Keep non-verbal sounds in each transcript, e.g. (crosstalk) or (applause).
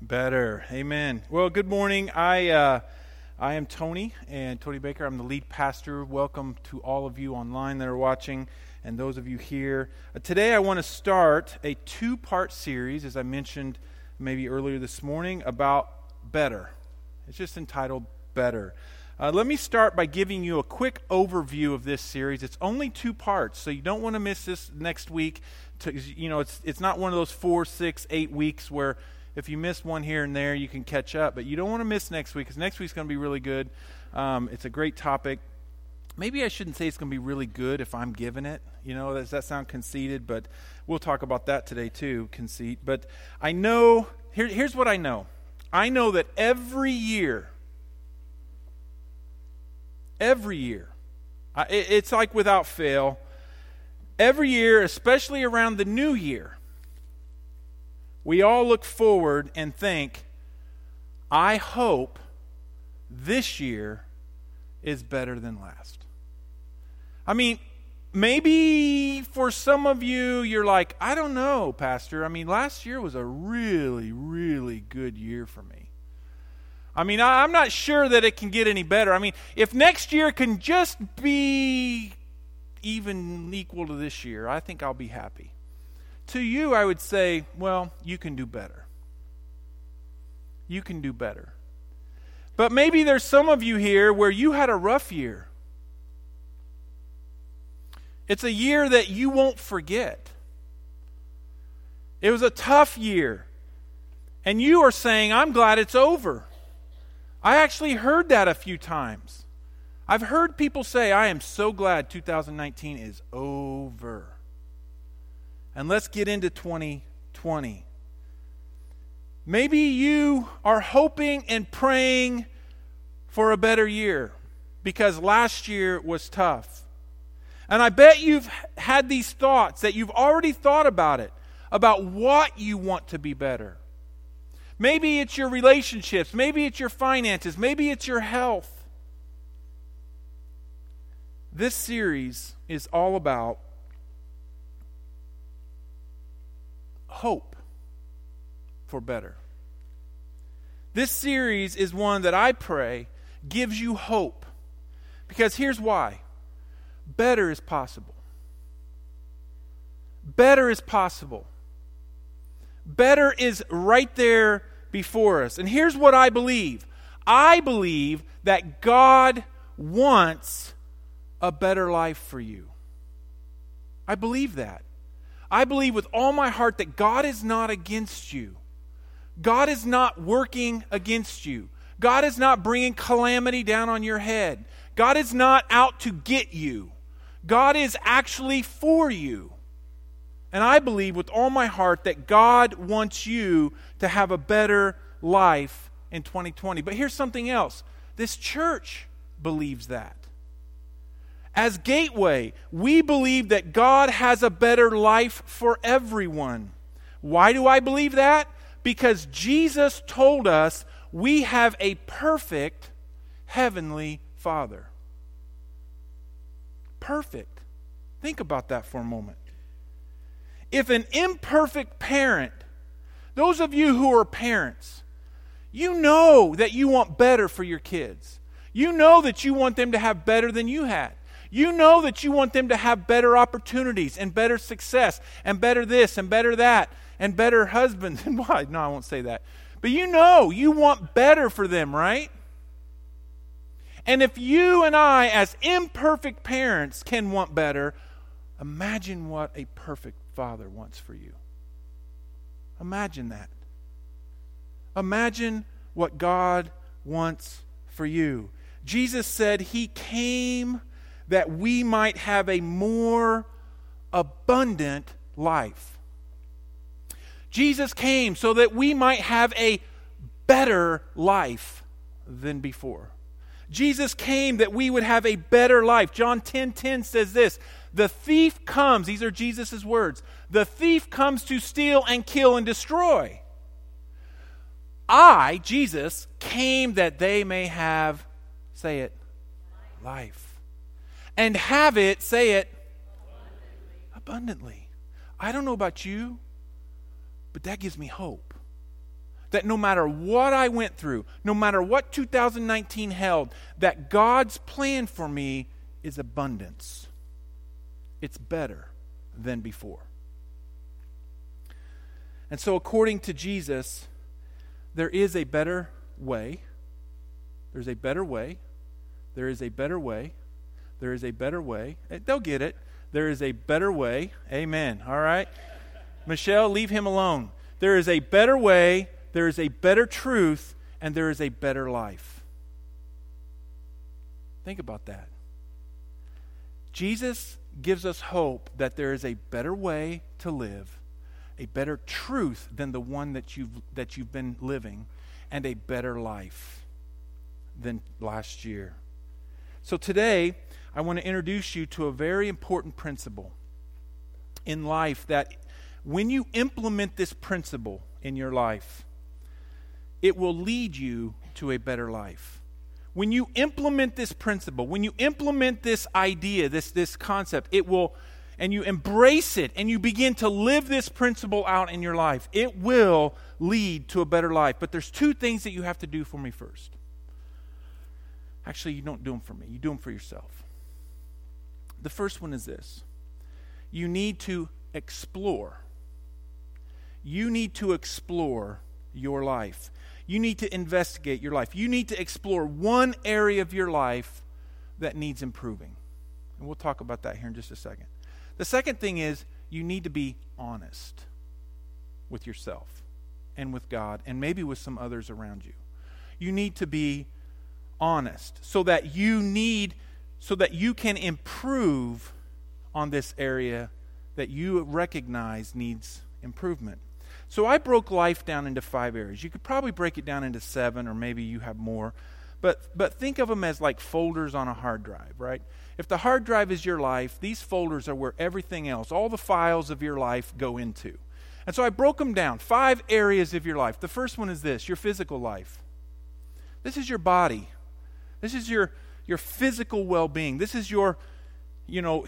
Better. Amen. Well, good morning. I uh, I am Tony and Tony Baker. I'm the lead pastor. Welcome to all of you online that are watching and those of you here. Uh, today I want to start a two-part series as I mentioned maybe earlier this morning about better. It's just entitled Better. Uh, let me start by giving you a quick overview of this series. It's only two parts, so you don't want to miss this next week. To, you know, it's it's not one of those four, six, eight weeks where if you miss one here and there, you can catch up. But you don't want to miss next week because next week's going to be really good. Um, it's a great topic. Maybe I shouldn't say it's going to be really good if I'm giving it. You know, does that sound conceited? But we'll talk about that today too, conceit. But I know, here, here's what I know I know that every year, every year, I, it, it's like without fail, every year, especially around the new year, we all look forward and think, I hope this year is better than last. I mean, maybe for some of you, you're like, I don't know, Pastor. I mean, last year was a really, really good year for me. I mean, I'm not sure that it can get any better. I mean, if next year can just be even equal to this year, I think I'll be happy. To you, I would say, well, you can do better. You can do better. But maybe there's some of you here where you had a rough year. It's a year that you won't forget. It was a tough year. And you are saying, I'm glad it's over. I actually heard that a few times. I've heard people say, I am so glad 2019 is over. And let's get into 2020. Maybe you are hoping and praying for a better year because last year was tough. And I bet you've had these thoughts that you've already thought about it, about what you want to be better. Maybe it's your relationships, maybe it's your finances, maybe it's your health. This series is all about hope for better. This series is one that I pray gives you hope. Because here's why better is possible. Better is possible. Better is right there before us. And here's what I believe I believe that God wants a better life for you. I believe that. I believe with all my heart that God is not against you. God is not working against you. God is not bringing calamity down on your head. God is not out to get you. God is actually for you. And I believe with all my heart that God wants you to have a better life in 2020. But here's something else this church believes that. As Gateway, we believe that God has a better life for everyone. Why do I believe that? Because Jesus told us we have a perfect heavenly Father. Perfect. Think about that for a moment. If an imperfect parent, those of you who are parents, you know that you want better for your kids. You know that you want them to have better than you had. You know that you want them to have better opportunities and better success and better this and better that and better husbands (laughs) and wives. No, I won't say that. But you know you want better for them, right? And if you and I, as imperfect parents, can want better, imagine what a perfect father wants for you. Imagine that. Imagine what God wants for you. Jesus said he came that we might have a more abundant life. Jesus came so that we might have a better life than before. Jesus came that we would have a better life. John 10:10 10, 10 says this, "The thief comes, these are Jesus' words. The thief comes to steal and kill and destroy. I, Jesus, came that they may have say it, life and have it, say it, abundantly. I don't know about you, but that gives me hope. that no matter what I went through, no matter what 2019 held, that God's plan for me is abundance. It's better than before. And so, according to Jesus, there is a better way. There's a better way. There is a better way. There is a better way. Eh, they'll get it. There is a better way. Amen. All right? Michelle, leave him alone. There is a better way, there is a better truth, and there is a better life. Think about that. Jesus gives us hope that there is a better way to live, a better truth than the one that you've, that you've been living, and a better life than last year. So today, I want to introduce you to a very important principle in life that when you implement this principle in your life, it will lead you to a better life. When you implement this principle, when you implement this idea, this, this concept, it will, and you embrace it and you begin to live this principle out in your life, it will lead to a better life. But there's two things that you have to do for me first. Actually, you don't do them for me, you do them for yourself. The first one is this you need to explore you need to explore your life. You need to investigate your life. You need to explore one area of your life that needs improving. And we'll talk about that here in just a second. The second thing is you need to be honest with yourself and with God and maybe with some others around you. You need to be honest so that you need so that you can improve on this area that you recognize needs improvement. So I broke life down into five areas. You could probably break it down into seven, or maybe you have more. But, but think of them as like folders on a hard drive, right? If the hard drive is your life, these folders are where everything else, all the files of your life go into. And so I broke them down. Five areas of your life. The first one is this your physical life. This is your body. This is your, your physical well being. This is your, you know,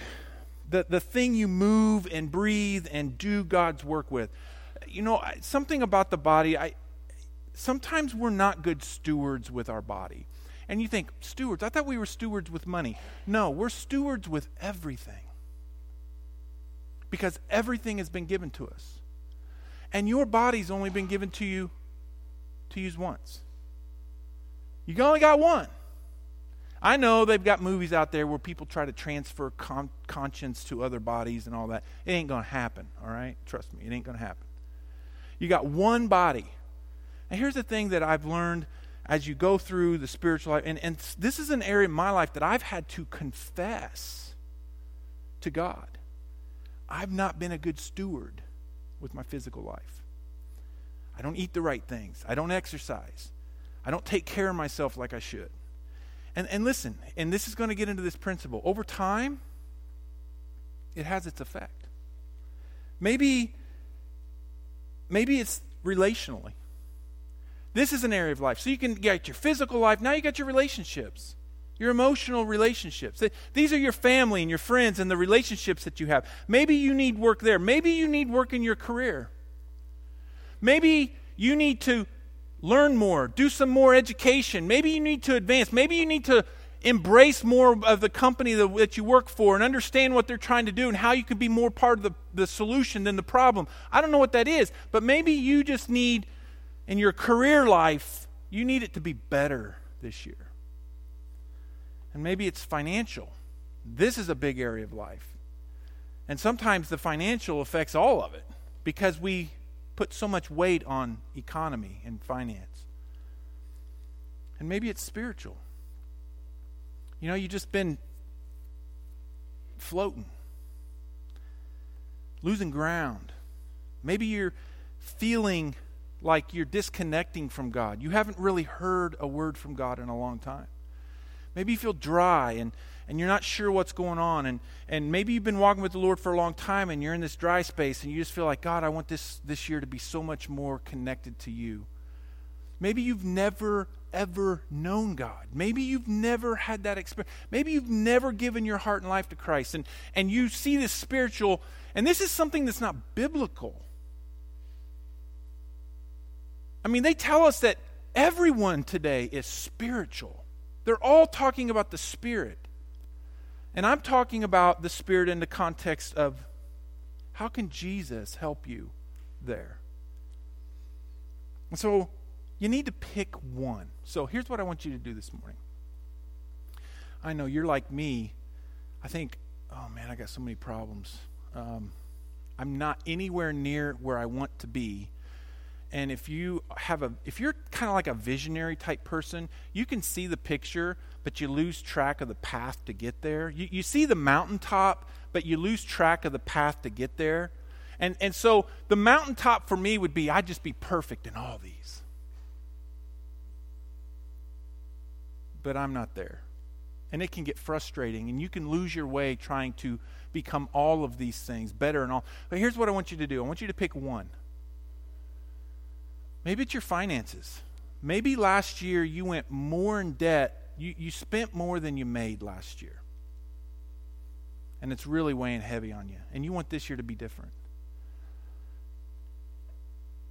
the, the thing you move and breathe and do God's work with you know, something about the body, I sometimes we're not good stewards with our body. And you think, stewards, I thought we were stewards with money. No, we're stewards with everything. Because everything has been given to us. And your body's only been given to you to use once. You only got one. I know they've got movies out there where people try to transfer con- conscience to other bodies and all that. It ain't going to happen, all right? Trust me, it ain't going to happen. You got one body. And here's the thing that I've learned as you go through the spiritual life, and, and this is an area in my life that I've had to confess to God. I've not been a good steward with my physical life. I don't eat the right things. I don't exercise. I don't take care of myself like I should. And, and listen, and this is going to get into this principle. Over time, it has its effect. Maybe Maybe it's relationally. This is an area of life. So you can get your physical life, now you got your relationships, your emotional relationships. These are your family and your friends and the relationships that you have. Maybe you need work there. Maybe you need work in your career. Maybe you need to learn more, do some more education. Maybe you need to advance. Maybe you need to embrace more of the company that you work for and understand what they're trying to do and how you can be more part of the, the solution than the problem. I don't know what that is, but maybe you just need, in your career life, you need it to be better this year. And maybe it's financial. This is a big area of life. And sometimes the financial affects all of it because we put so much weight on economy and finance. And maybe it's spiritual. You know, you've just been floating, losing ground. Maybe you're feeling like you're disconnecting from God. You haven't really heard a word from God in a long time. Maybe you feel dry and, and you're not sure what's going on. And, and maybe you've been walking with the Lord for a long time and you're in this dry space and you just feel like, God, I want this, this year to be so much more connected to you. Maybe you've never ever known God. Maybe you've never had that experience. Maybe you've never given your heart and life to Christ. And, and you see this spiritual, and this is something that's not biblical. I mean, they tell us that everyone today is spiritual. They're all talking about the Spirit. And I'm talking about the Spirit in the context of how can Jesus help you there? And so you need to pick one. So here's what I want you to do this morning. I know you're like me. I think, oh man, I got so many problems. Um, I'm not anywhere near where I want to be. And if you have a, if you're kind of like a visionary type person, you can see the picture, but you lose track of the path to get there. You, you see the mountaintop, but you lose track of the path to get there. And, and so the mountaintop for me would be I'd just be perfect in all these. But I'm not there. And it can get frustrating, and you can lose your way trying to become all of these things better and all. But here's what I want you to do I want you to pick one. Maybe it's your finances. Maybe last year you went more in debt, you, you spent more than you made last year. And it's really weighing heavy on you. And you want this year to be different.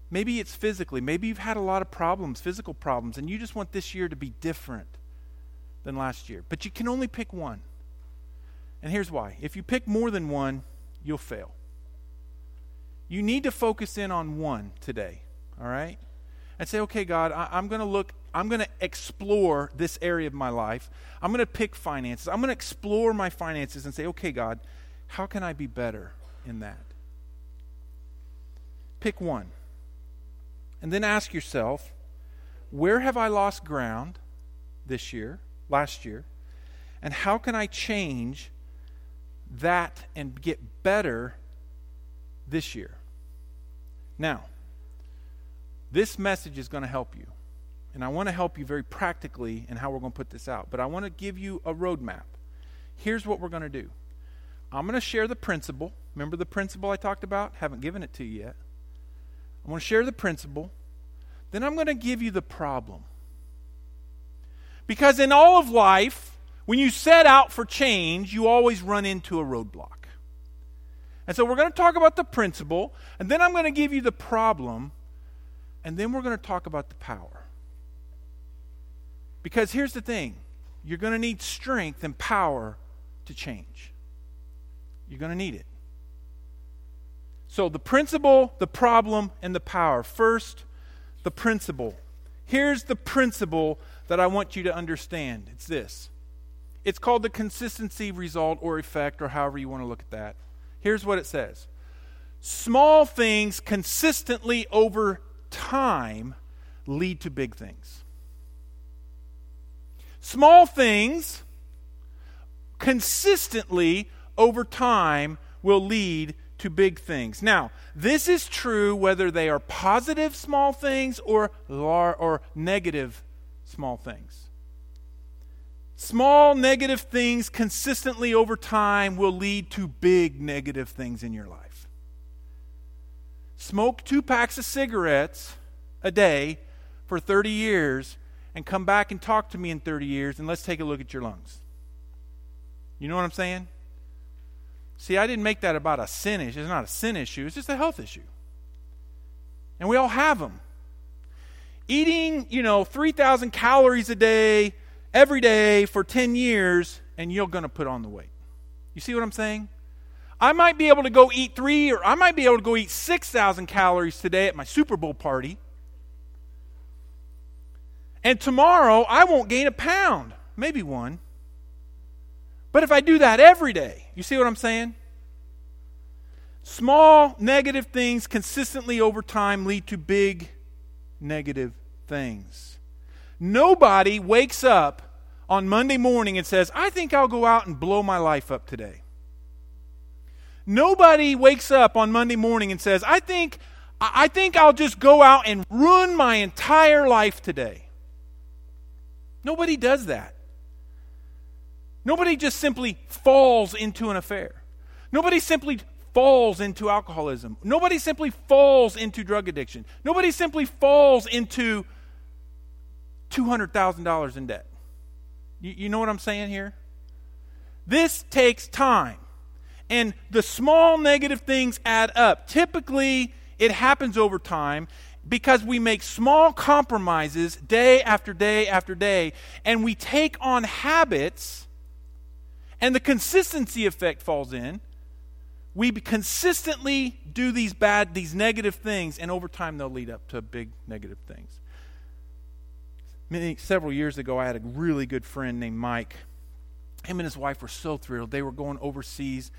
Maybe it's physically. Maybe you've had a lot of problems, physical problems, and you just want this year to be different than last year. But you can only pick one. And here's why if you pick more than one, you'll fail. You need to focus in on one today, all right? And say, okay, God, I, am going to look, I'm going to explore this area of my life. I'm going to pick finances. I'm going to explore my finances and say, okay, God, how can I be better in that? Pick one. And then ask yourself, where have I lost ground this year, last year? And how can I change that and get better this year? Now, this message is going to help you. And I want to help you very practically in how we're going to put this out. But I want to give you a roadmap. Here's what we're going to do I'm going to share the principle. Remember the principle I talked about? Haven't given it to you yet. I'm going to share the principle. Then I'm going to give you the problem. Because in all of life, when you set out for change, you always run into a roadblock. And so we're going to talk about the principle, and then I'm going to give you the problem, and then we're going to talk about the power. Because here's the thing you're going to need strength and power to change. You're going to need it. So, the principle, the problem, and the power. First, the principle. Here's the principle that I want you to understand it's this it's called the consistency result or effect, or however you want to look at that. Here's what it says Small things consistently over time lead to big things. Small things consistently over time will lead to big things. Now, this is true whether they are positive small things or, or negative small things. Small negative things consistently over time will lead to big negative things in your life. Smoke two packs of cigarettes a day for 30 years and come back and talk to me in 30 years and let's take a look at your lungs. You know what I'm saying? See, I didn't make that about a sin issue. It's not a sin issue, it's just a health issue. And we all have them. Eating, you know, 3,000 calories a day, every day for 10 years, and you're going to put on the weight. You see what I'm saying? I might be able to go eat three, or I might be able to go eat 6,000 calories today at my Super Bowl party. And tomorrow, I won't gain a pound, maybe one. But if I do that every day, you see what I'm saying? Small negative things consistently over time lead to big negative things. Nobody wakes up on Monday morning and says, I think I'll go out and blow my life up today. Nobody wakes up on Monday morning and says, I think, I think I'll just go out and ruin my entire life today. Nobody does that. Nobody just simply falls into an affair. Nobody simply falls into alcoholism. Nobody simply falls into drug addiction. Nobody simply falls into $200,000 in debt. You, you, know what I'm saying here? This takes time. And the small negative things add up. Typically, it happens over time. because we make small compromises day after day after day, and we take on habits, and the consistency effect falls in. We consistently do these bad, these negative things, and over time they'll lead up to big negative things. Many, several years ago, I had a really good friend named Mike. Him and his wife were so thrilled. They were going overseas.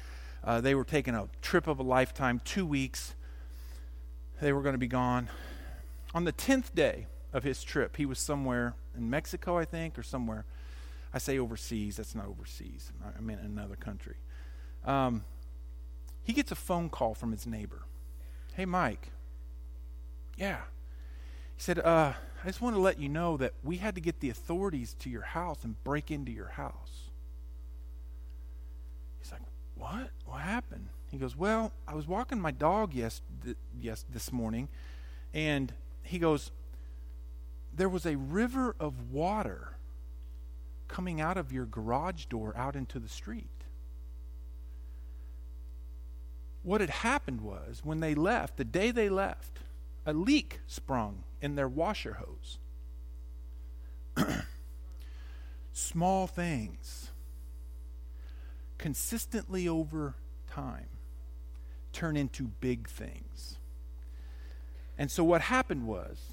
Uh, they were taking a trip of a lifetime, two weeks. They were going to be gone. On the 10th day of his trip, he was somewhere in Mexico, I think, or somewhere. I say overseas, that's not overseas. I mean another country. Um, he gets a phone call from his neighbor. Hey, Mike. Yeah. He said, uh, I just want to let you know that we had to get the authorities to your house and break into your house. What? What happened? He goes, Well, I was walking my dog yes, th- yes this morning, and he goes, There was a river of water coming out of your garage door out into the street. What had happened was when they left, the day they left, a leak sprung in their washer hose. (clears throat) Small things consistently over time turn into big things. And so what happened was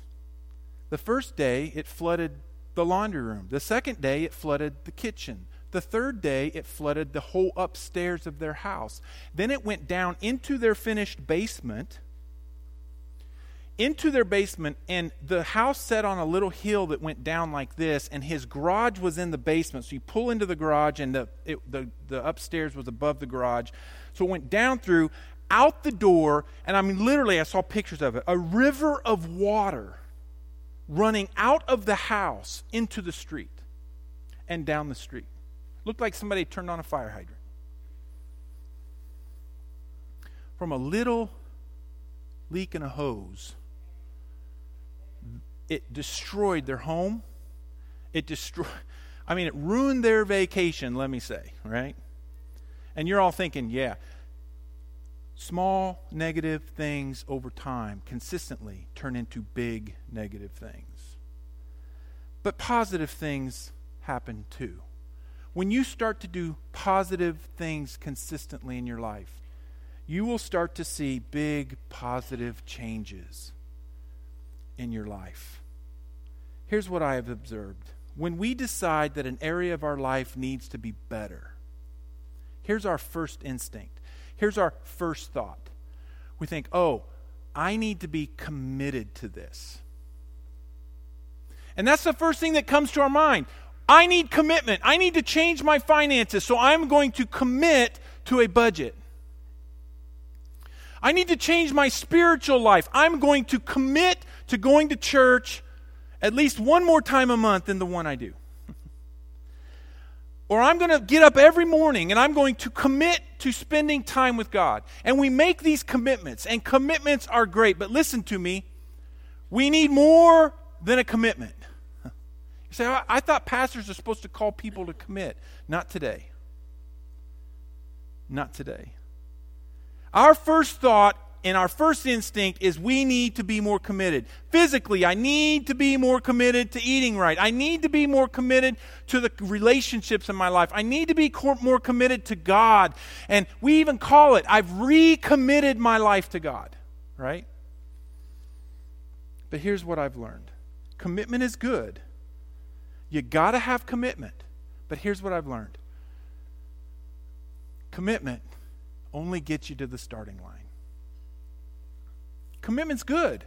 the first day it flooded the laundry room, the second day it flooded the kitchen. The third day, it flooded the whole upstairs of their house. Then it went down into their finished basement into their basement, and the house sat on a little hill that went down like this, and his garage was in the basement. So you pull into the garage, and the, it, the, the upstairs was above the garage. So it went down through, out the door, and I mean, literally, I saw pictures of it a river of water running out of the house into the street and down the street. Looked like somebody turned on a fire hydrant. From a little leak in a hose it destroyed their home. It destroyed, (laughs) I mean, it ruined their vacation, let me say, right? And you're all thinking, yeah, small negative things over time consistently turn into big negative things. But positive things happen too. When you start to do positive things consistently in your life, you will start to see big positive changes in your life. Here's what I have observed. When we decide that an area of our life needs to be better, here's our first instinct. Here's our first thought. We think, oh, I need to be committed to this. And that's the first thing that comes to our mind. I need commitment. I need to change my finances, so I'm going to commit to a budget. I need to change my spiritual life. I'm going to commit to going to church at least one more time a month than the one I do. (laughs) or I'm going to get up every morning and I'm going to commit to spending time with God. And we make these commitments, and commitments are great, but listen to me. We need more than a commitment. (laughs) You say, I, I thought pastors are supposed to call people to commit. Not today. Not today. Our first thought and our first instinct is we need to be more committed. Physically, I need to be more committed to eating right. I need to be more committed to the relationships in my life. I need to be more committed to God. And we even call it, I've recommitted my life to God, right? But here's what I've learned commitment is good. You got to have commitment. But here's what I've learned commitment only gets you to the starting line. Commitment's good.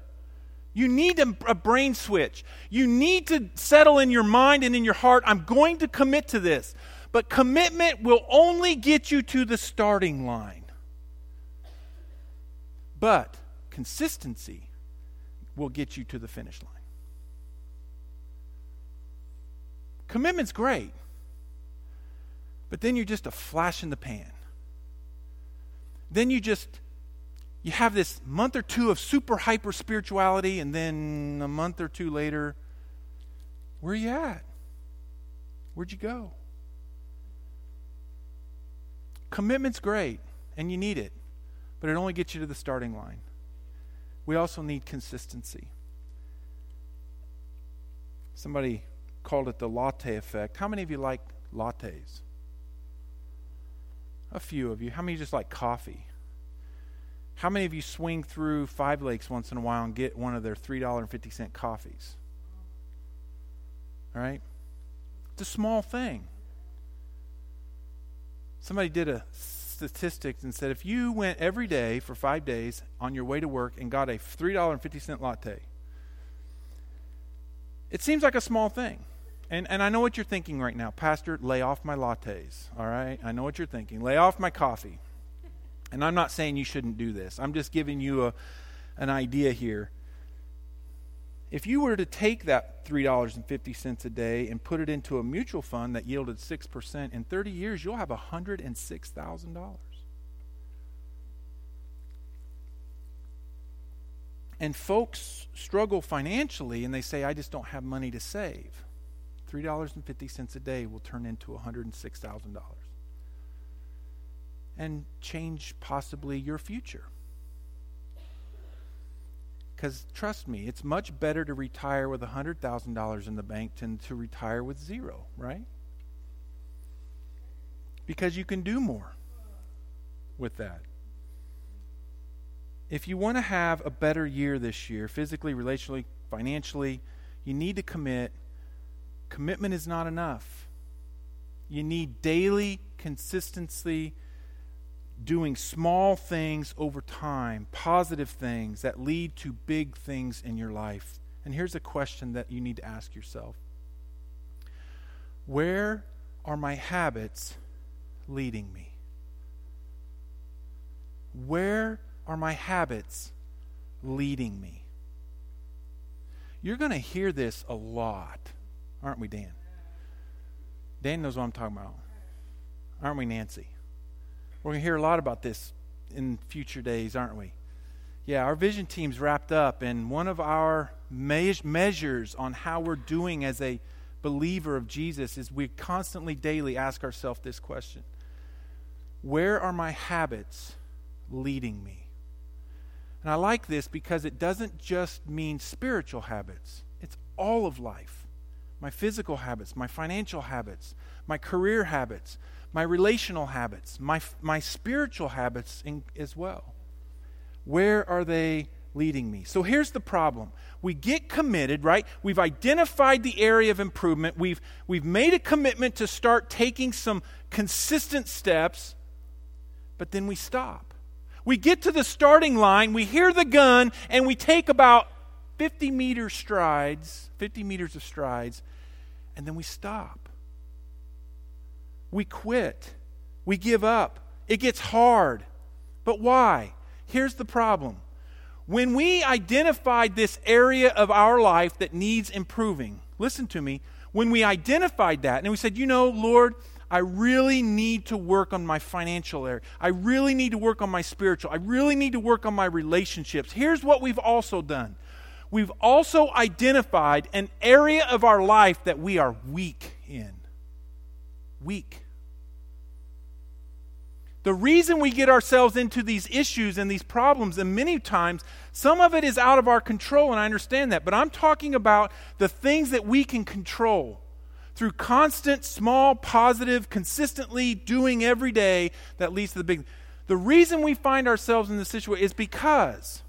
You need a, a, brain switch. You need to settle in your mind and in your heart I'm going to commit to this. But commitment will only get you to the starting line. But consistency will get you to the finish line. Commitment's great. But then you're just a flash in the pan then you just you have this month or two of super hyper spirituality and then a month or two later where are you at where'd you go commitment's great and you need it but it only gets you to the starting line we also need consistency Somebody called it the latte effect. How many of you like lattes? A few of you. How many just like coffee? How many of you swing through Five Lakes once in a while and get one of their $3.50 coffees? All right? It's a small thing. Somebody did a statistic and said if you went every day for five days on your way to work and got a $3.50 latte, it seems like a small thing. And, and I know what you're thinking right now. Pastor, lay off my lattes. All right? I know what you're thinking. Lay off my coffee. And I'm not saying you shouldn't do this. I'm just giving you a, an idea here. If you were to take that $3.50 a day and put it into a mutual fund that yielded 6%, in 30 years, you'll have $106,000. And folks struggle financially and they say, I just don't have money to save. $3.50 a day will turn into $106,000 and change possibly your future. Because trust me, it's much better to retire with $100,000 in the bank than to retire with zero, right? Because you can do more with that. If you want to have a better year this year, physically, relationally, financially, you need to commit. Commitment is not enough. You need daily consistency doing small things over time, positive things that lead to big things in your life. And here's a question that you need to ask yourself Where are my habits leading me? Where are my habits leading me? You're going to hear this a lot, aren't we, Dan? Dan knows what I'm talking about. Aren't we, Nancy? We're going to hear a lot about this in future days, aren't we? Yeah, our vision team's wrapped up, and one of our me- measures on how we're doing as a believer of Jesus is we constantly, daily ask ourselves this question Where are my habits leading me? And I like this because it doesn't just mean spiritual habits, it's all of life. My physical habits, my financial habits, my career habits, my relational habits, my, my spiritual habits in, as well. Where are they leading me? So here's the problem. We get committed, right? We've identified the area of improvement. We've, we've made a commitment to start taking some consistent steps, but then we stop. We get to the starting line, we hear the gun, and we take about 50 meter strides, 50 meters of strides, and then we stop we quit, we give up. It gets hard. But why? Here's the problem. When we identified this area of our life that needs improving, listen to me, when we identified that and we said, you know, Lord, I really need to work on my financial area. I really need to work on my spiritual. I really need to work on my relationships. Here's what we've also done we've also identified an area of our life that we are weak in weak. The reason we get ourselves into these issues and these problems, and many times, some of it is out of our control, and I understand that, but I'm talking about the things that we can control through constant, small, positive, consistently doing every day that leads to the big. The reason we find ourselves in this situation is because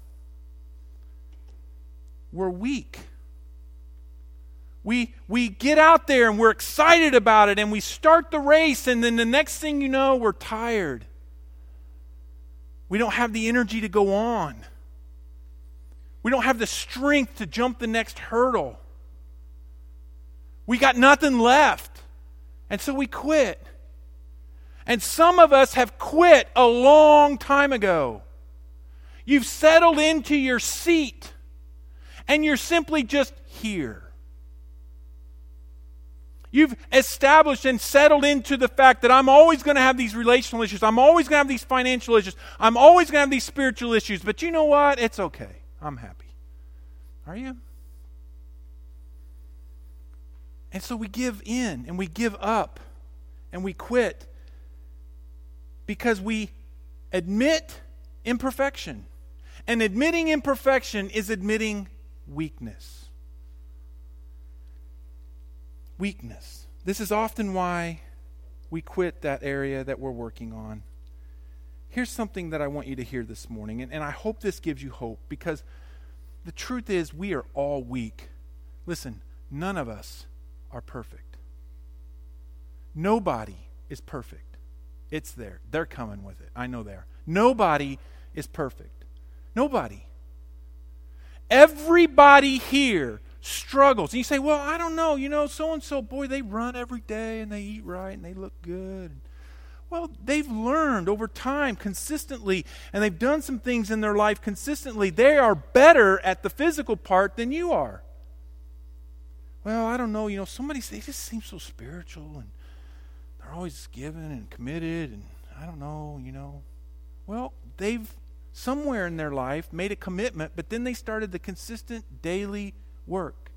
we're weak. We, we get out there and we're excited about it and we start the race, and then the next thing you know, we're tired. We don't have the energy to go on. We don't have the strength to jump the next hurdle. We got nothing left. And so we quit. And some of us have quit a long time ago. You've settled into your seat and you're simply just here. You've established and settled into the fact that I'm always going to have these relational issues. I'm always going to have these financial issues. I'm always going to have these spiritual issues. But you know what? It's okay. I'm happy. Are you? And so we give in and we give up and we quit because we admit imperfection. And admitting imperfection is admitting weakness. weakness. This is often why we quit that area that we're working on. Here's something that I want you to hear this morning, and, and I hope this gives you hope because the truth is we are all weak. Listen, none of us are perfect. Nobody is perfect. It's there. They're coming with it. I know they are. Nobody is perfect. Nobody. Everybody here struggles. And you say, well, I don't know. You know, so and so, boy, they run every day and they eat right and they look good. Well, they've learned over time consistently, and they've done some things in their life consistently. They are better at the physical part than you are. Well, I don't know. You know, somebody, they just seem so spiritual, and they're always giving and committed, and I don't know, you know. Well, they've somewhere in their life made a commitment, but then they started the consistent daily work.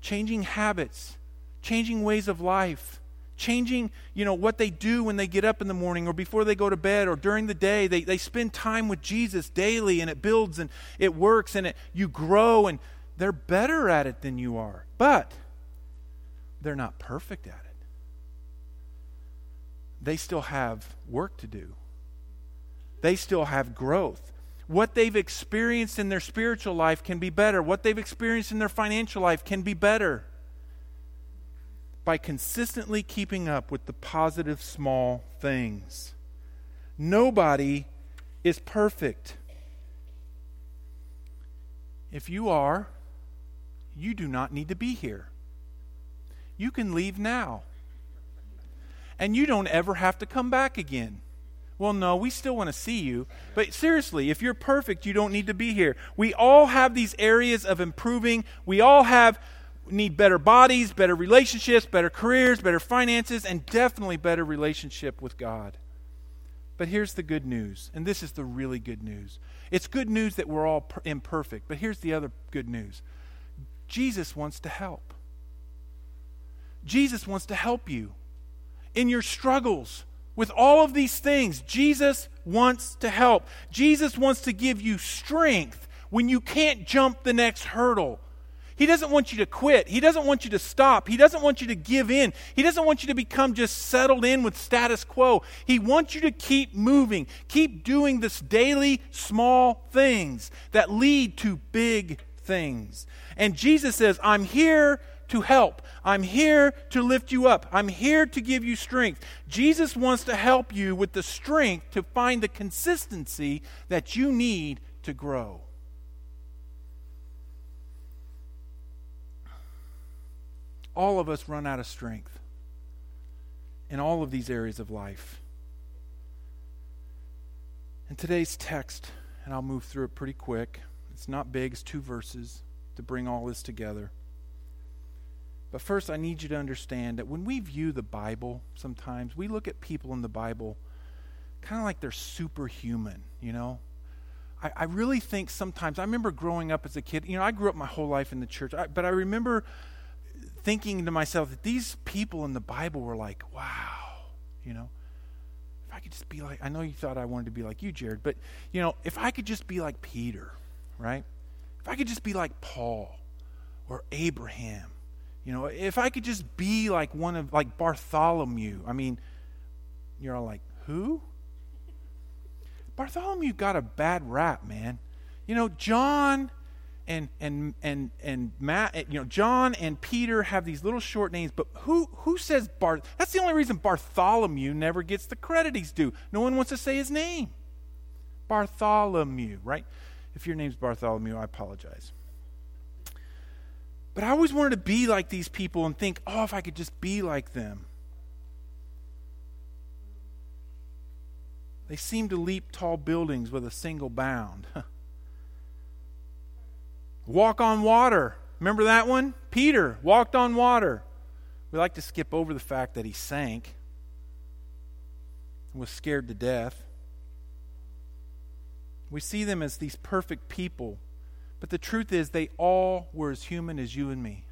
Changing habits, changing ways of life, changing, you know, what they do when they get up in the morning or before they go to bed or during the day. They, they spend time with Jesus daily and it builds and it works and it, you grow and they're better at it than you are. But they're not perfect at it. They still have work to do. They still have growth. What they've experienced in their spiritual life can be better. What they've experienced in their financial life can be better by consistently keeping up with the positive small things. Nobody is perfect. If you are, you do not need to be here. You can leave now. And you don't ever have to come back again. Well, no, we still want to see you. But seriously, if you're perfect, you don't need to be here. We all have these areas of improving. We all have need better bodies, better relationships, better careers, better finances, and definitely better relationship with God. But here's the good news, and this is the really good news. It's good news that we're all per- imperfect, but here's the other good news. Jesus wants to help. Jesus wants to help you in your struggles with all of these things, Jesus wants to help. Jesus wants to give you strength when you can't jump the next hurdle. He doesn't want you to quit. He doesn't want you to stop. He doesn't want you to give in. He doesn't want you to become just settled in with status quo. He wants you to keep moving, keep doing this daily small things that lead to big things. And Jesus says, I'm here to help. I'm here to lift you up. I'm here to give you strength. Jesus wants to help you with the strength to find the consistency that you need to grow. All of us run out of strength in all of these areas of life. In today's text, and I'll move through it pretty quick, it's not big, it's two verses to bring all this together. But first, I need you to understand that when we view the Bible, sometimes we look at people in the Bible kind of like they're superhuman, you know? I, I, really think sometimes, I remember growing up as a kid, you know, I grew up my whole life in the church, I, but I remember thinking to myself that these people in the Bible were like, wow, you know? If I could just be like, I know you thought I wanted to be like you, Jared, but, you know, if I could just be like Peter, right? If I could just be like Paul or Abraham you know, if I could just be like one of, like Bartholomew, I mean, you're all like, who? Bartholomew got a bad rap, man. You know, John and and and and Matt, eh, you know, John and Peter have these little short names, but who who says Barth? That's the only reason Bartholomew never gets the credit he's due. No one wants to say his name. Bartholomew, right? If your name's Bartholomew, I apologize. But I always wanted to be like these people and think, oh, if I could just be like them. They seem to leap tall buildings with a single bound. (laughs) Walk on water. Remember that one? Peter walked on water. We like to skip over the fact that he sank and was scared to death. We see them as these perfect people but the truth is, they all were as human as you and me.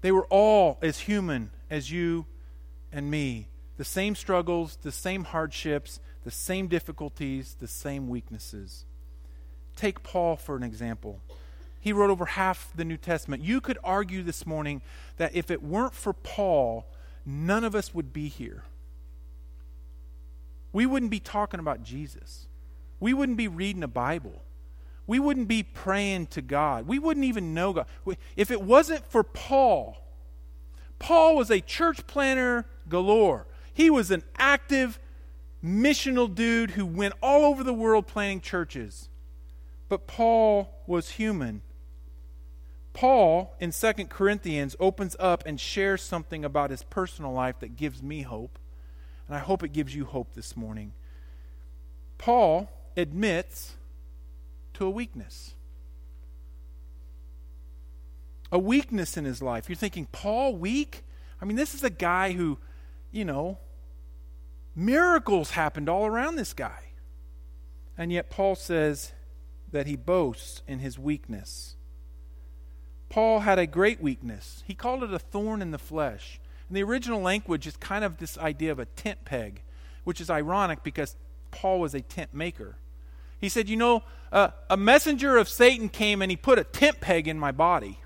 They were all as human as you and me. The same struggles, the same hardships, the same difficulties, the same weaknesses. Take Paul for an example. He wrote over half the New Testament. You could argue this morning that if it weren't for Paul, none of us would be here. We wouldn't be talking about Jesus. We wouldn't be reading a Bible. We wouldn't be praying to God. We wouldn't even know God. If it wasn't for Paul, Paul was a church planner galore. He was an active, missional dude who went all over the world planting churches. But Paul was human. Paul in 2 Corinthians opens up and shares something about his personal life that gives me hope. And I hope it gives you hope this morning. Paul admits to a weakness. A weakness in his life. You're thinking, Paul, weak? I mean, this is a guy who, you know, miracles happened all around this guy. And yet, Paul says that he boasts in his weakness. Paul had a great weakness. He called it a thorn in the flesh. In the original language, it's kind of this idea of a tent peg, which is ironic because Paul was a tent maker. He said, You know, uh, a messenger of Satan came and he put a tent peg in my body.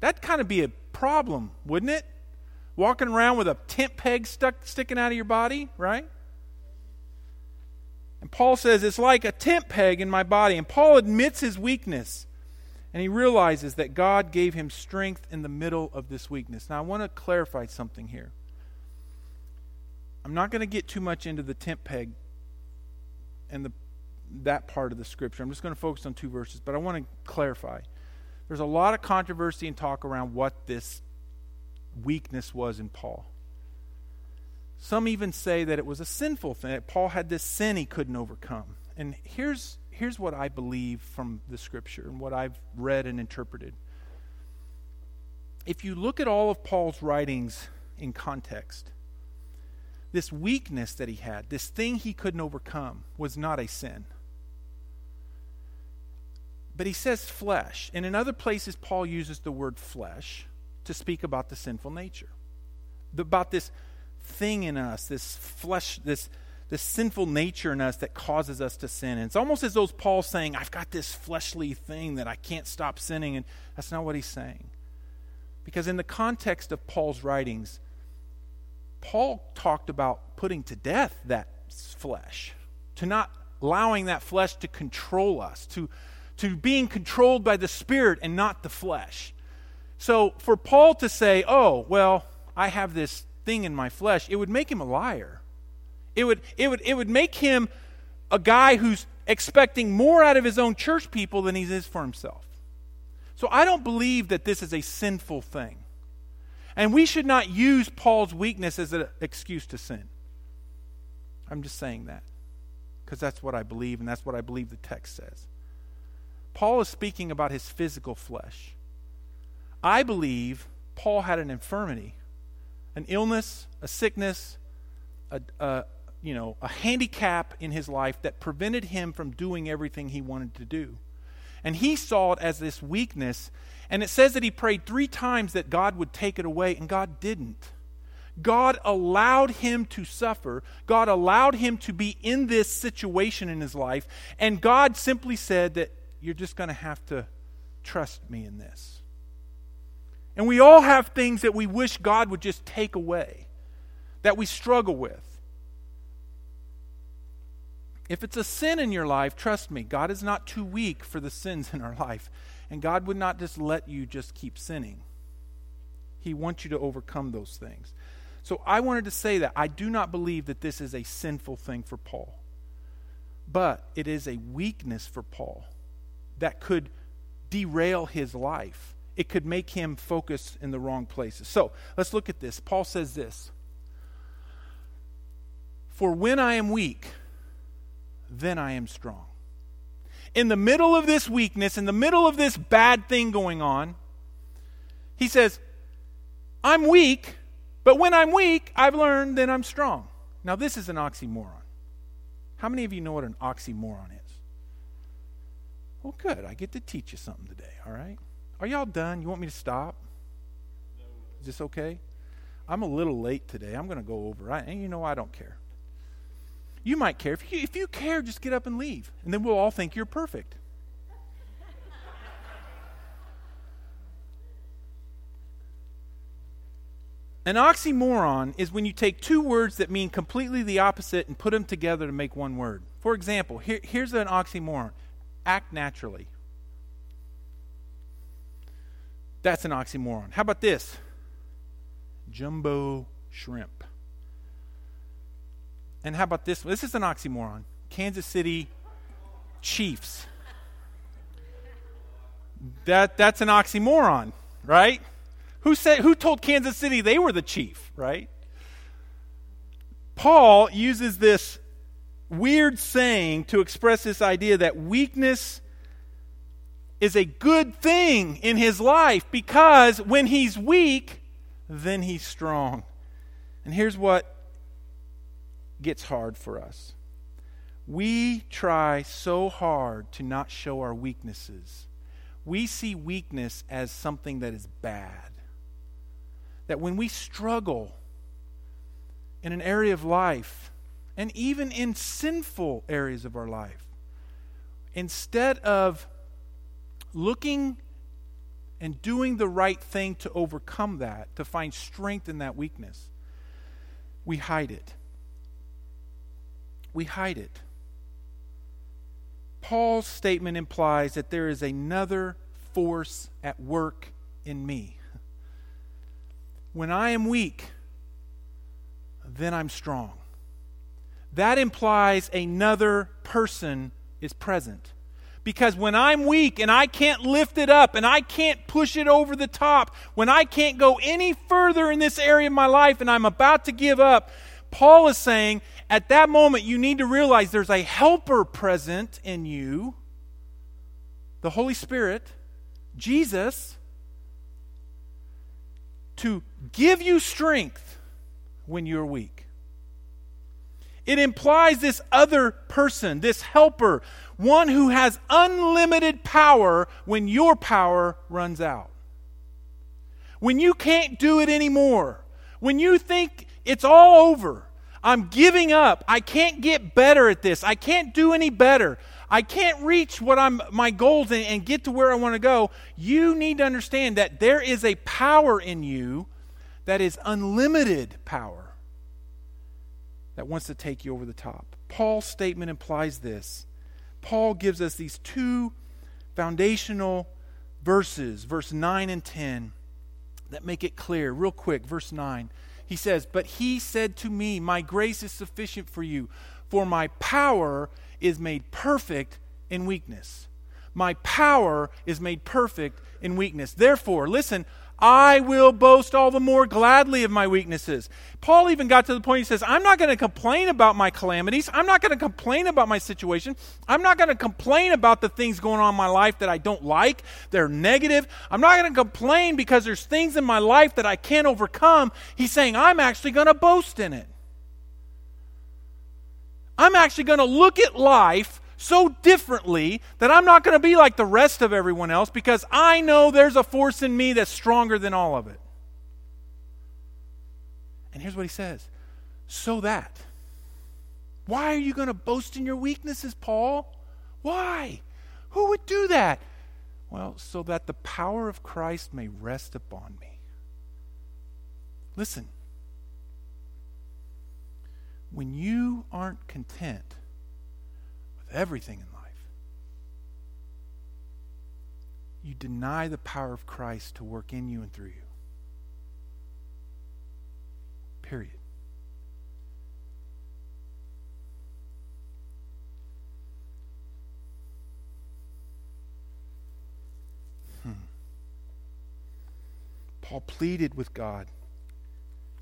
That'd kind of be a problem, wouldn't it? Walking around with a tent peg stuck sticking out of your body, right? And Paul says it's like a tent peg in my body. And Paul admits his weakness. And he realizes that God gave him strength in the middle of this weakness. Now, I want to clarify something here. I'm not going to get too much into the tent peg and the, that part of the scripture. I'm just going to focus on two verses, but I want to clarify. There's a lot of controversy and talk around what this weakness was in Paul. Some even say that it was a sinful thing, that Paul had this sin he couldn't overcome. And here's here's what I believe from the scripture and what I've read and interpreted. If you look at all of Paul's writings in context, this weakness that he had, this thing he couldn't overcome, was not a sin. But he says flesh. And in other places, Paul uses the word flesh to speak about the sinful nature, about this thing in us, this flesh, this this sinful nature in us that causes us to sin. And it's almost as though Paul's saying, I've got this fleshly thing that I can't stop sinning. And that's not what he's saying. Because in the context of Paul's writings, Paul talked about putting to death that flesh, to not allowing that flesh to control us, to, to being controlled by the Spirit and not the flesh. So for Paul to say, oh, well, I have this thing in my flesh, it would make him a liar. It would, it would, it would make him a guy who's expecting more out of his own church people than he is for himself. So I don't believe that this is a sinful thing. And we should not use Paul's weakness as an excuse to sin. I'm just saying that because that's what I believe, and that's what I believe the text says. Paul is speaking about his physical flesh. I believe Paul had an infirmity, an illness, a sickness, a, a, you know, a handicap in his life that prevented him from doing everything he wanted to do. And he saw it as this weakness. And it says that he prayed three times that God would take it away, and God didn't. God allowed him to suffer. God allowed him to be in this situation in his life. And God simply said that you're just going to have to trust me in this. And we all have things that we wish God would just take away, that we struggle with. If it's a sin in your life, trust me, God is not too weak for the sins in our life. And God would not just let you just keep sinning. He wants you to overcome those things. So I wanted to say that. I do not believe that this is a sinful thing for Paul. But it is a weakness for Paul that could derail his life. It could make him focus in the wrong places. So let's look at this. Paul says this For when I am weak, then I am strong. In the middle of this weakness, in the middle of this bad thing going on, he says, I'm weak, but when I'm weak, I've learned that I'm strong. Now, this is an oxymoron. How many of you know what an oxymoron is? Well, good. I get to teach you something today, all right? Are y'all done? You want me to stop? Is this okay? I'm a little late today. I'm going to go over. I, and you know I don't care. You might care. If you, if you care, just get up and leave, and then we'll all think you're perfect. An oxymoron is when you take two words that mean completely the opposite and put them together to make one word. For example, here, here's an oxymoron act naturally. That's an oxymoron. How about this? Jumbo shrimp. And how about this? This is an oxymoron. Kansas City Chiefs. That, that's an oxymoron, right? Who said who told Kansas City they were the chief, right? Paul uses this weird saying to express this idea that weakness is a good thing in his life because when he's weak, then he's strong. And here's what gets hard for us we try so hard to not show our weaknesses. We see weakness as something that is bad that when we struggle in an area of life, and even in sinful areas of our life, instead of looking and doing the right thing to overcome that, to find strength in that weakness, we hide it. We hide it. Paul's statement implies that there is another force at work in me. When I am weak, then I'm strong. That implies another person is present. Because when I'm weak and I can't lift it up and I can't push it over the top, when I can't go any further in this area of my life and I'm about to give up, Paul is saying at that moment you need to realize there's a helper present in you, the Holy Spirit, Jesus, to give you strength when you're weak. It implies this other person, this helper, one who has unlimited power when your power runs out. When you can't do it anymore, when you think it's all over, I'm giving up, I can't get better at this, I can't do any better. I can't reach what I'm my goals and, and get to where I want to go. You need to understand that there is a power in you that is unlimited power that wants to take you over the top. Paul's statement implies this. Paul gives us these two foundational verses, verse 9 and 10, that make it clear. Real quick, verse 9. He says, But he said to me, My grace is sufficient for you, for my power is made perfect in weakness. My power is made perfect in weakness. Therefore, listen, I will boast all the more gladly of my weaknesses. Paul even got to the point he says, I'm not going to complain about my calamities. I'm not going to complain about my situation. I'm not going to complain about the things going on in my life that I don't like. They're negative. I'm not going to complain because there's things in my life that I can't overcome. He's saying, I'm actually going to boast in it. I'm actually going to look at life so differently that I'm not going to be like the rest of everyone else because I know there's a force in me that's stronger than all of it. And here's what he says so that. Why are you going to boast in your weaknesses, Paul? Why? Who would do that? Well, so that the power of Christ may rest upon me. Listen, when you aren't content everything in life, you deny the power of Christ to work in you and through you. Period. Hmm. Paul pleaded with God,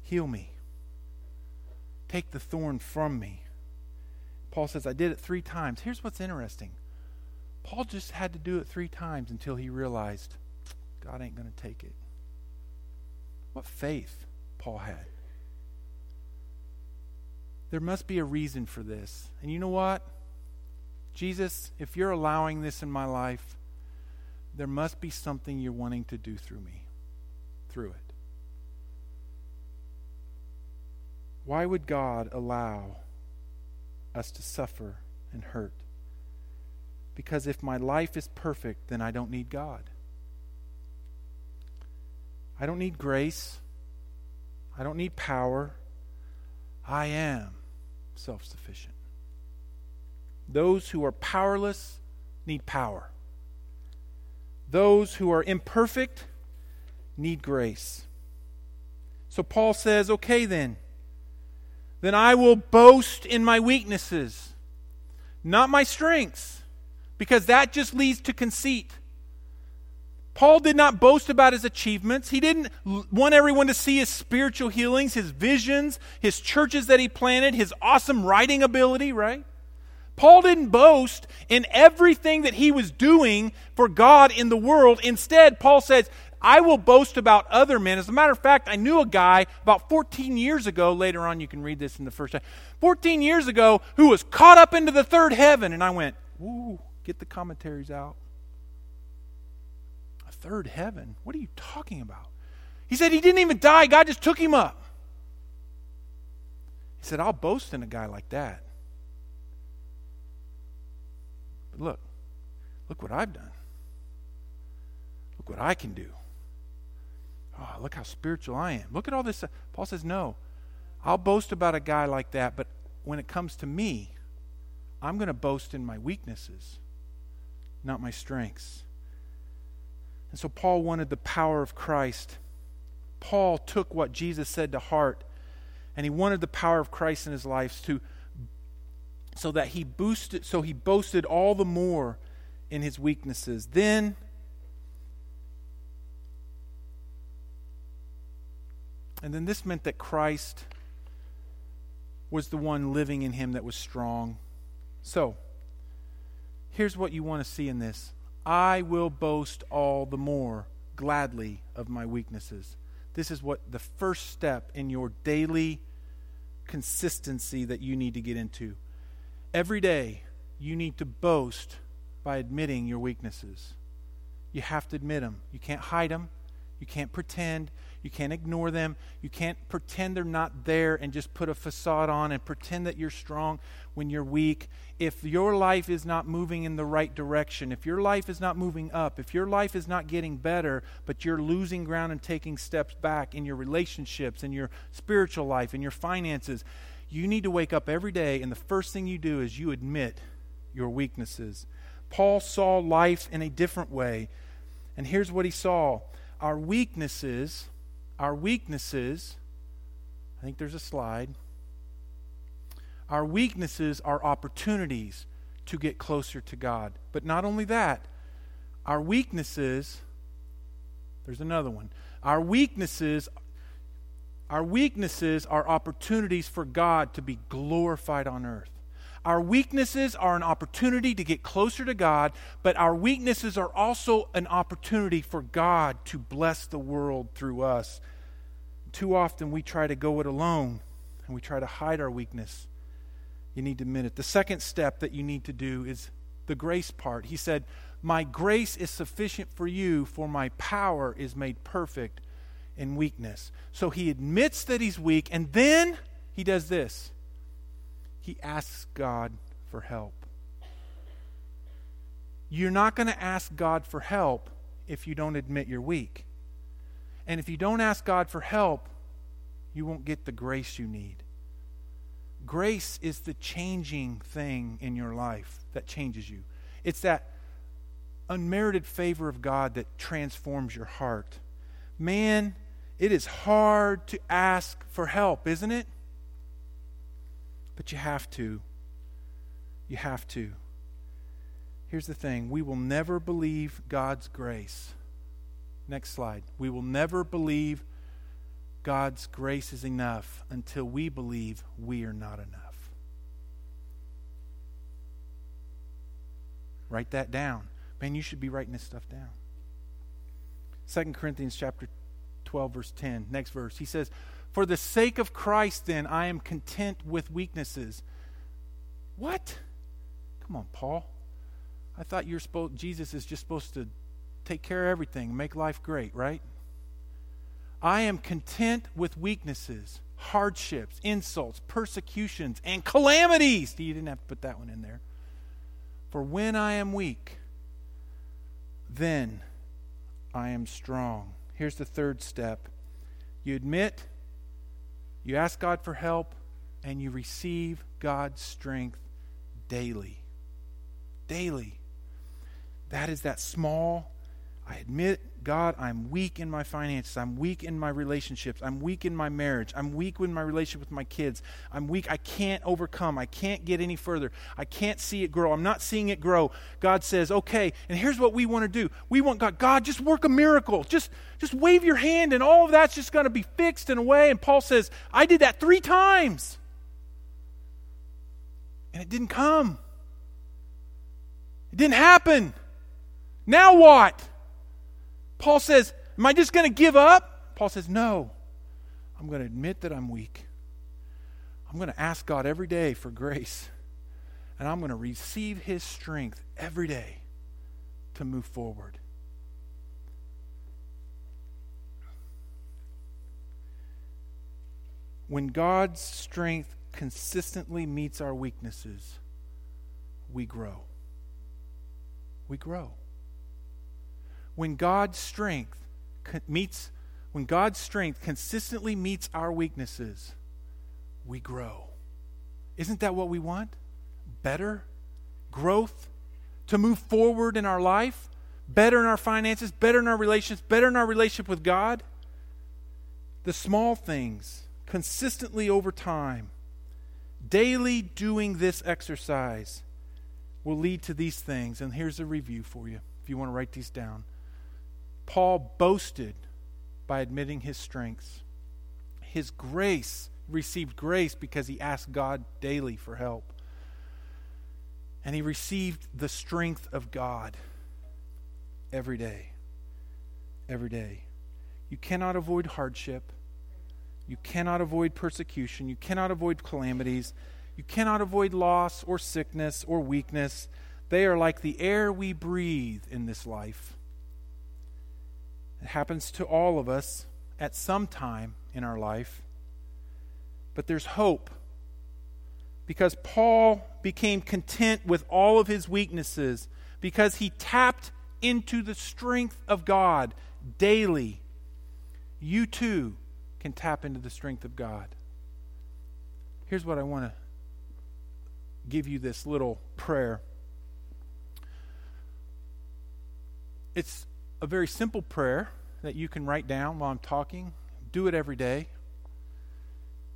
heal me. Take the thorn from me. Paul says, I did it three times. Here's what's interesting Paul just had to do it three times until he realized God ain't going to take it. What faith Paul had. There must be a reason for this. And you know what? Jesus, if you're allowing this in my life, there must be something you're wanting to do through me, through it. Why would God allow us to suffer and hurt? Because if my life is perfect, then I don't need God. I don't need grace. I don't need power. I am self sufficient. Those who are powerless need power. Those who are imperfect need grace. So Paul says, okay, then. Then I will boast in my weaknesses, not my strengths, because that just leads to conceit. Paul did not boast about his achievements. He didn't want everyone to see his spiritual healings, his visions, his churches that he planted, his awesome writing ability, right? Paul didn't boast in everything that he was doing for God in the world. Instead, Paul says, I will boast about other men. As a matter of fact, I knew a guy about 14 years ago. Later on, you can read this in the first time. 14 years ago, who was caught up into the third heaven. And I went, Ooh, get the commentaries out A third heaven? What are you talking about? He said he didn't even die, God just took him up. He said, I'll boast in a guy like that. But look, look what I've done. Look what I can do. Oh, look how spiritual I am. Look at all this. Uh, Paul says, No, I'll boast about a guy like that, but when it comes to me, I'm going to boast in my weaknesses, not my strengths. And so Paul wanted the power of Christ. Paul took what Jesus said to heart, and he wanted the power of Christ in his life to so that he boosted so he boasted all the more in his weaknesses. Then And then this meant that Christ was the one living in him that was strong. So, here's what you want to see in this I will boast all the more gladly of my weaknesses. This is what the first step in your daily consistency that you need to get into. Every day, you need to boast by admitting your weaknesses. You have to admit them. You can't hide them. You can't pretend. You can't ignore them. You can't pretend they're not there and just put a facade on and pretend that you're strong when you're weak. If your life is not moving in the right direction, if your life is not moving up, if your life is not getting better, but you're losing ground and taking steps back in your relationships, in your spiritual life, in your finances, you need to wake up every day and the first thing you do is you admit your weaknesses. Paul saw life in a different way. And here's what he saw our weaknesses our weaknesses, I think there's a slide. Our weaknesses are opportunities to get closer to God. But not only that, our weaknesses, there's another one. Our weaknesses our weaknesses are opportunities for God to be glorified on earth. Our weaknesses are an opportunity to get closer to God, but our weaknesses are also an opportunity for God to bless the world through us. Too often we try to go it alone and we try to hide our weakness. You need to admit it. The second step that you need to do is the grace part. He said, My grace is sufficient for you, for my power is made perfect in weakness. So he admits that he's weak, and then he does this he asks God for help. You're not going to ask God for help if you don't admit you're weak. And if you don't ask God for help, you won't get the grace you need. Grace is the changing thing in your life that changes you. It's that unmerited favor of God that transforms your heart. Man, it is hard to ask for help, isn't it? But you have to. You have to. Here's the thing we will never believe God's grace Next slide. We will never believe God's grace is enough until we believe we are not enough. Write that down. Man, you should be writing this stuff down. 2 Corinthians chapter 12 verse 10. Next verse. He says, "For the sake of Christ then I am content with weaknesses." What? Come on, Paul. I thought you're supposed Jesus is just supposed to take care of everything, make life great, right? I am content with weaknesses, hardships, insults, persecutions, and calamities. You didn't have to put that one in there. For when I am weak, then I am strong. Here's the third step you admit You ask God for help, and you receive God's strength daily. Daily. That is that small I admit, God, I'm weak in my finances. I'm weak in my relationships. I'm weak in my marriage. I'm weak in my relationship with my kids. I'm weak. I can't overcome. I can't get any further. I can't see it grow. I'm not seeing it grow. God says, okay, and here's what we want to do. We want God, God, just work a miracle. Just, just wave your hand, and all of that's just going to be fixed in a way. And Paul says, I did that three times. And it didn't come. It didn't happen. Now what? Paul says, Am I just going to give up? Paul says, No. I'm going to admit that I'm weak. I'm going to ask God every day for grace. And I'm going to receive His strength every day to move forward. When God's strength consistently meets our weaknesses, we grow. We grow when God's strength meets when God's strength consistently meets our weaknesses, we grow. Isn't that what we want? Better growth to move forward in our life, better in our finances, better in our relations, better in our relationship with God. The small things consistently over time, daily doing this exercise will lead to these things. And here's a review for you if you want to write these down. Paul boasted by admitting his strengths. His grace received grace because he asked God daily for help. And he received the strength of God every day. Every day. You cannot avoid hardship. You cannot avoid persecution. You cannot avoid calamities. You cannot avoid loss or sickness or weakness. They are like the air we breathe in this life. It happens to all of us at some time in our life. But there's hope because Paul became content with all of his weaknesses because he tapped into the strength of God daily. You too can tap into the strength of God. Here's what I want to give you this little prayer. It's a very simple prayer that you can write down while I'm talking. Do it every day.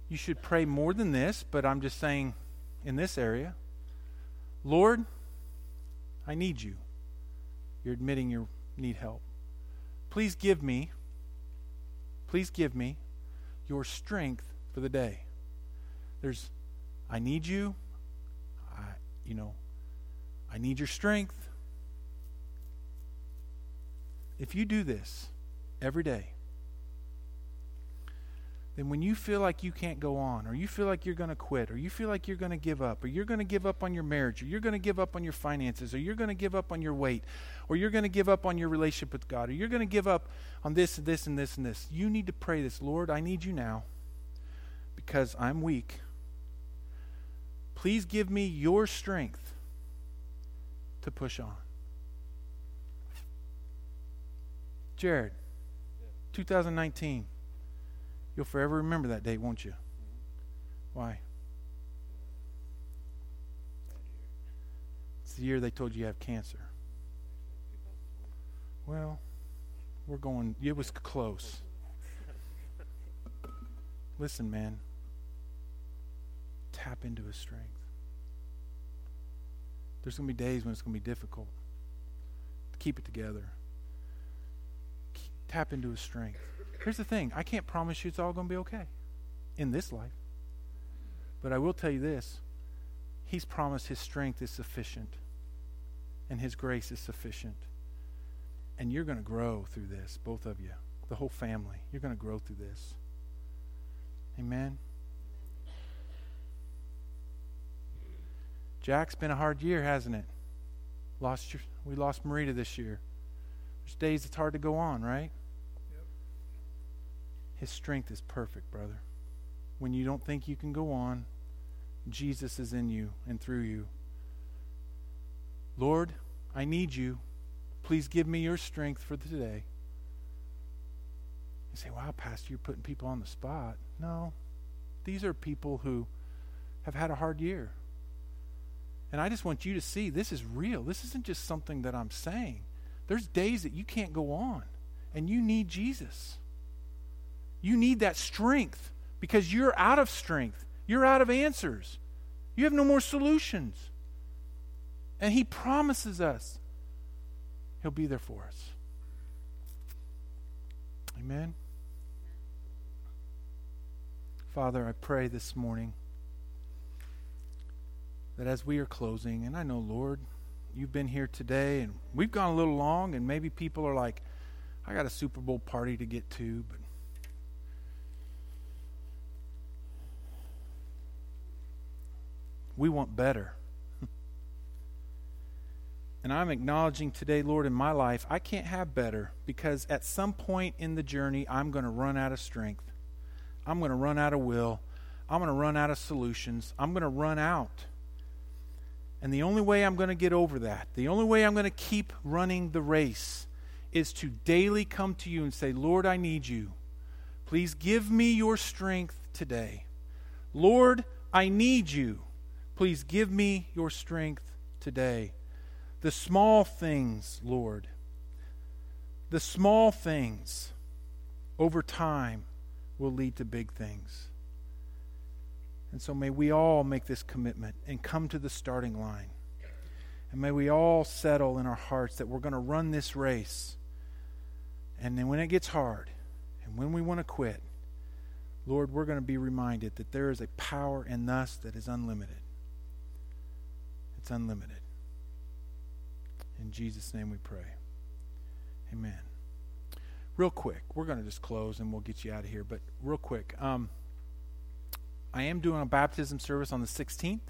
You should pray more than this, but I'm just saying in this area Lord, I need you. You're admitting you need help. Please give me, please give me your strength for the day. There's, I need you. I, you know, I need your strength. If you do this every day, then when you feel like you can't go on, or you feel like you're going to quit, or you feel like you're going to give up, or you're going to give up on your marriage, or you're going to give up on your finances, or you're going to give up on your weight, or you're going to give up on your relationship with God, or you're going to give up on this and this and this and this, you need to pray this Lord, I need you now because I'm weak. Please give me your strength to push on. Jared, 2019. You'll forever remember that date, won't you? Why? It's the year they told you you have cancer. Well, we're going, it was close. Listen, man. Tap into his strength. There's going to be days when it's going to be difficult. Keep it together tap into his strength. Here's the thing I can't promise you it's all going to be okay in this life. But I will tell you this He's promised His strength is sufficient and His grace is sufficient. And you're going to grow through this, both of you, the whole family. You're going to grow through this. Amen. Jack's been a hard year, hasn't it? Lost your, we lost Marita this year. There's days it's hard to go on, right? Yep. His strength is perfect, brother. When you don't think you can go on, Jesus is in you and through you. Lord, I need you. Please give me your strength for today. You say, wow, Pastor, you're putting people on the spot. No. These are people who have had a hard year. And I just want you to see this is real. This isn't just something that I'm saying. There's days that you can't go on, and you need Jesus. You need that strength because you're out of strength. You're out of answers. You have no more solutions. And He promises us He'll be there for us. Amen. Father, I pray this morning that as we are closing, and I know, Lord, you've been here today and we've gone a little long, and maybe people are like, I got a Super Bowl party to get to, but we want better. (laughs) and I'm acknowledging today, Lord, in my life, I can't have better because at some point in the journey, I'm going to run out of strength. I'm going to run out of will. I'm going to run out of solutions. I'm going to run out. And the only way I'm going to get over that, the only way I'm going to keep running the race, is to daily come to you and say, Lord, I need you. Please give me your strength today. Lord, I need you. Please give me your strength today. The small things, Lord, the small things over time will lead to big things. And so may we all make this commitment and come to the starting line. And may we all settle in our hearts that we're going to run this race. And then when it gets hard and when we want to quit, Lord, we're going to be reminded that there is a power in us that is unlimited. It's unlimited. In Jesus' name we pray. Amen. Real quick, we're going to just close and we'll get you out of here. But real quick, um, I am doing a baptism service on the 16th.